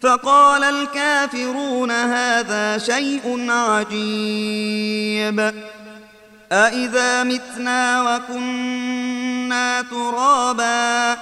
فقال الكافرون هذا شيء عجيب. أإذا متنا وكنا ترابا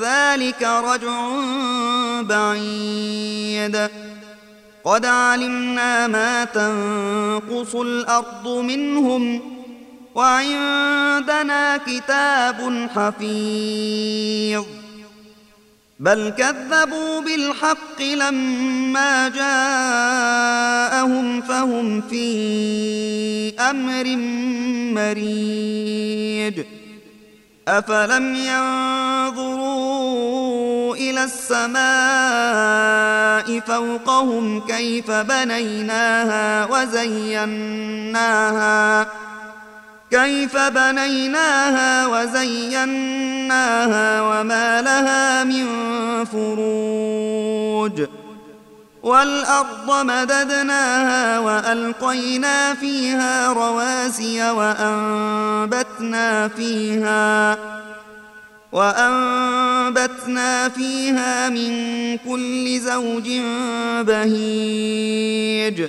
ذلك رجع بعيد. قد علمنا ما تنقص الأرض منهم وعندنا كتاب حفيظ. بل كذبوا بالحق لما جاءهم فهم في أمر مريج أفلم ينظروا إلى السماء فوقهم كيف بنيناها وزيناها كيف بنيناها وزيناها وما لها من فروج والأرض مددناها وألقينا فيها رواسي وأنبتنا فيها وأنبتنا فيها من كل زوج بهيج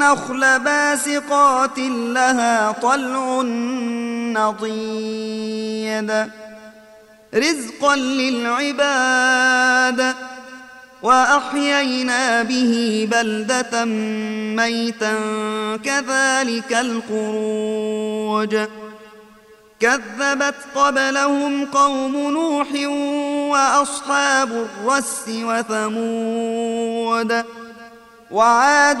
والنخل باسقات لها طلع نضيد. رزقا للعباد وأحيينا به بلدة ميتا كذلك الخروج. كذبت قبلهم قوم نوح وأصحاب الرس وثمود. وعاد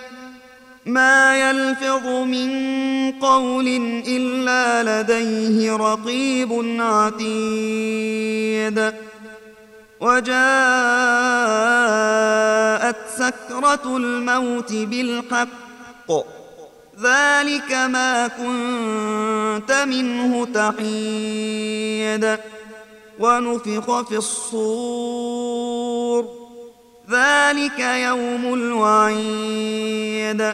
ما يلفظ من قول إلا لديه رقيب عتيد. وجاءت سكرة الموت بالحق. ذلك ما كنت منه تحيد. ونفخ في الصور. ذلك يوم الوعيد.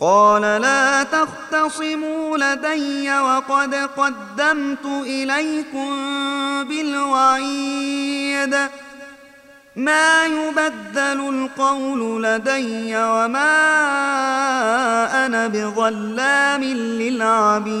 قال لا تختصموا لدي وقد قدمت إليكم بالوعيد. ما يبدل القول لدي وما أنا بظلام للعبيد.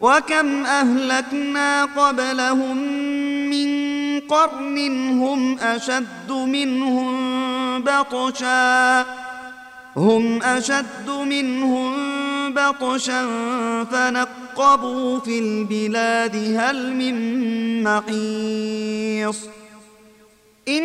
وكم أهلكنا قبلهم من قرن هم أشد منهم بطشا هم أشد منهم بطشا فنقبوا في البلاد هل من محيص إن